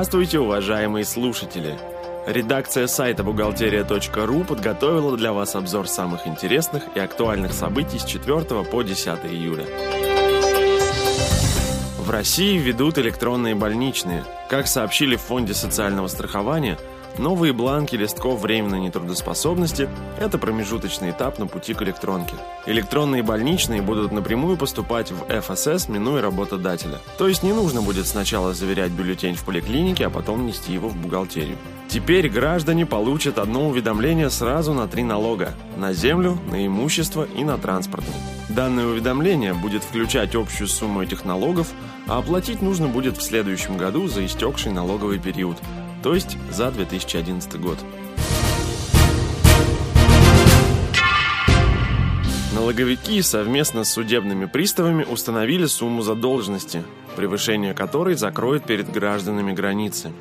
Здравствуйте, уважаемые слушатели! Редакция сайта бухгалтерия.ру подготовила для вас обзор самых интересных и актуальных событий с 4 по 10 июля. В России ведут электронные больничные. Как сообщили в Фонде социального страхования – Новые бланки листков временной нетрудоспособности – это промежуточный этап на пути к электронке. Электронные больничные будут напрямую поступать в ФСС, минуя работодателя. То есть не нужно будет сначала заверять бюллетень в поликлинике, а потом нести его в бухгалтерию. Теперь граждане получат одно уведомление сразу на три налога – на землю, на имущество и на транспортный. Данное уведомление будет включать общую сумму этих налогов, а оплатить нужно будет в следующем году за истекший налоговый период – то есть за 2011 год. Налоговики совместно с судебными приставами установили сумму задолженности, превышение которой закроет перед гражданами границы.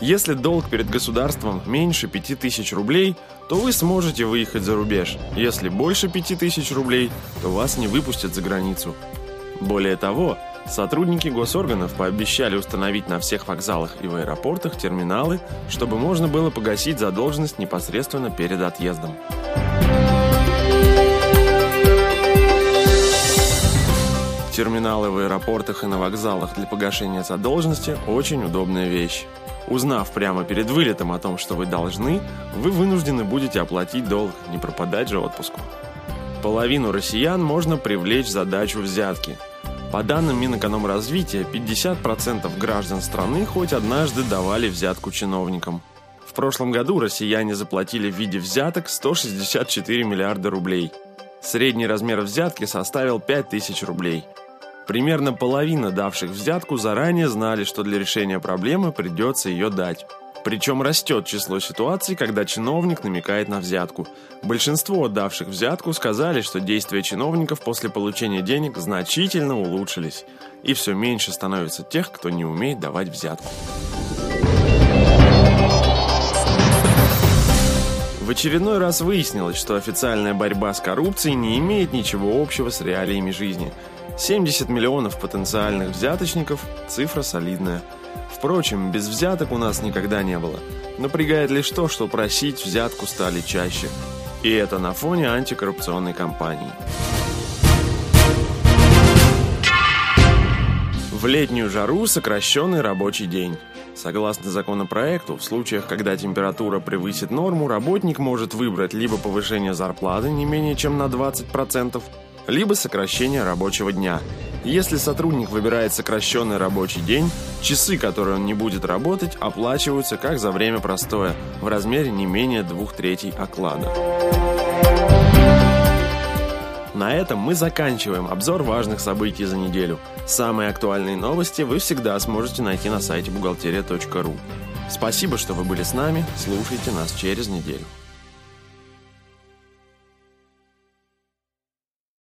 Если долг перед государством меньше 5000 рублей, то вы сможете выехать за рубеж. Если больше 5000 рублей, то вас не выпустят за границу. Более того, Сотрудники госорганов пообещали установить на всех вокзалах и в аэропортах терминалы, чтобы можно было погасить задолженность непосредственно перед отъездом. Терминалы в аэропортах и на вокзалах для погашения задолженности – очень удобная вещь. Узнав прямо перед вылетом о том, что вы должны, вы вынуждены будете оплатить долг, не пропадать же отпуску. Половину россиян можно привлечь задачу взятки – по данным Минэкономразвития, 50% граждан страны хоть однажды давали взятку чиновникам. В прошлом году россияне заплатили в виде взяток 164 миллиарда рублей. Средний размер взятки составил 5000 рублей. Примерно половина давших взятку заранее знали, что для решения проблемы придется ее дать. Причем растет число ситуаций, когда чиновник намекает на взятку. Большинство отдавших взятку сказали, что действия чиновников после получения денег значительно улучшились. И все меньше становится тех, кто не умеет давать взятку. В очередной раз выяснилось, что официальная борьба с коррупцией не имеет ничего общего с реалиями жизни. 70 миллионов потенциальных взяточников – цифра солидная – Впрочем, без взяток у нас никогда не было. Напрягает лишь то, что просить взятку стали чаще. И это на фоне антикоррупционной кампании. В летнюю жару сокращенный рабочий день. Согласно законопроекту, в случаях, когда температура превысит норму, работник может выбрать либо повышение зарплаты не менее чем на 20%, либо сокращение рабочего дня – если сотрудник выбирает сокращенный рабочий день, часы, которые он не будет работать, оплачиваются как за время простоя в размере не менее двух третей оклада. На этом мы заканчиваем обзор важных событий за неделю. Самые актуальные новости вы всегда сможете найти на сайте бухгалтерия.ру. Спасибо, что вы были с нами. Слушайте нас через неделю.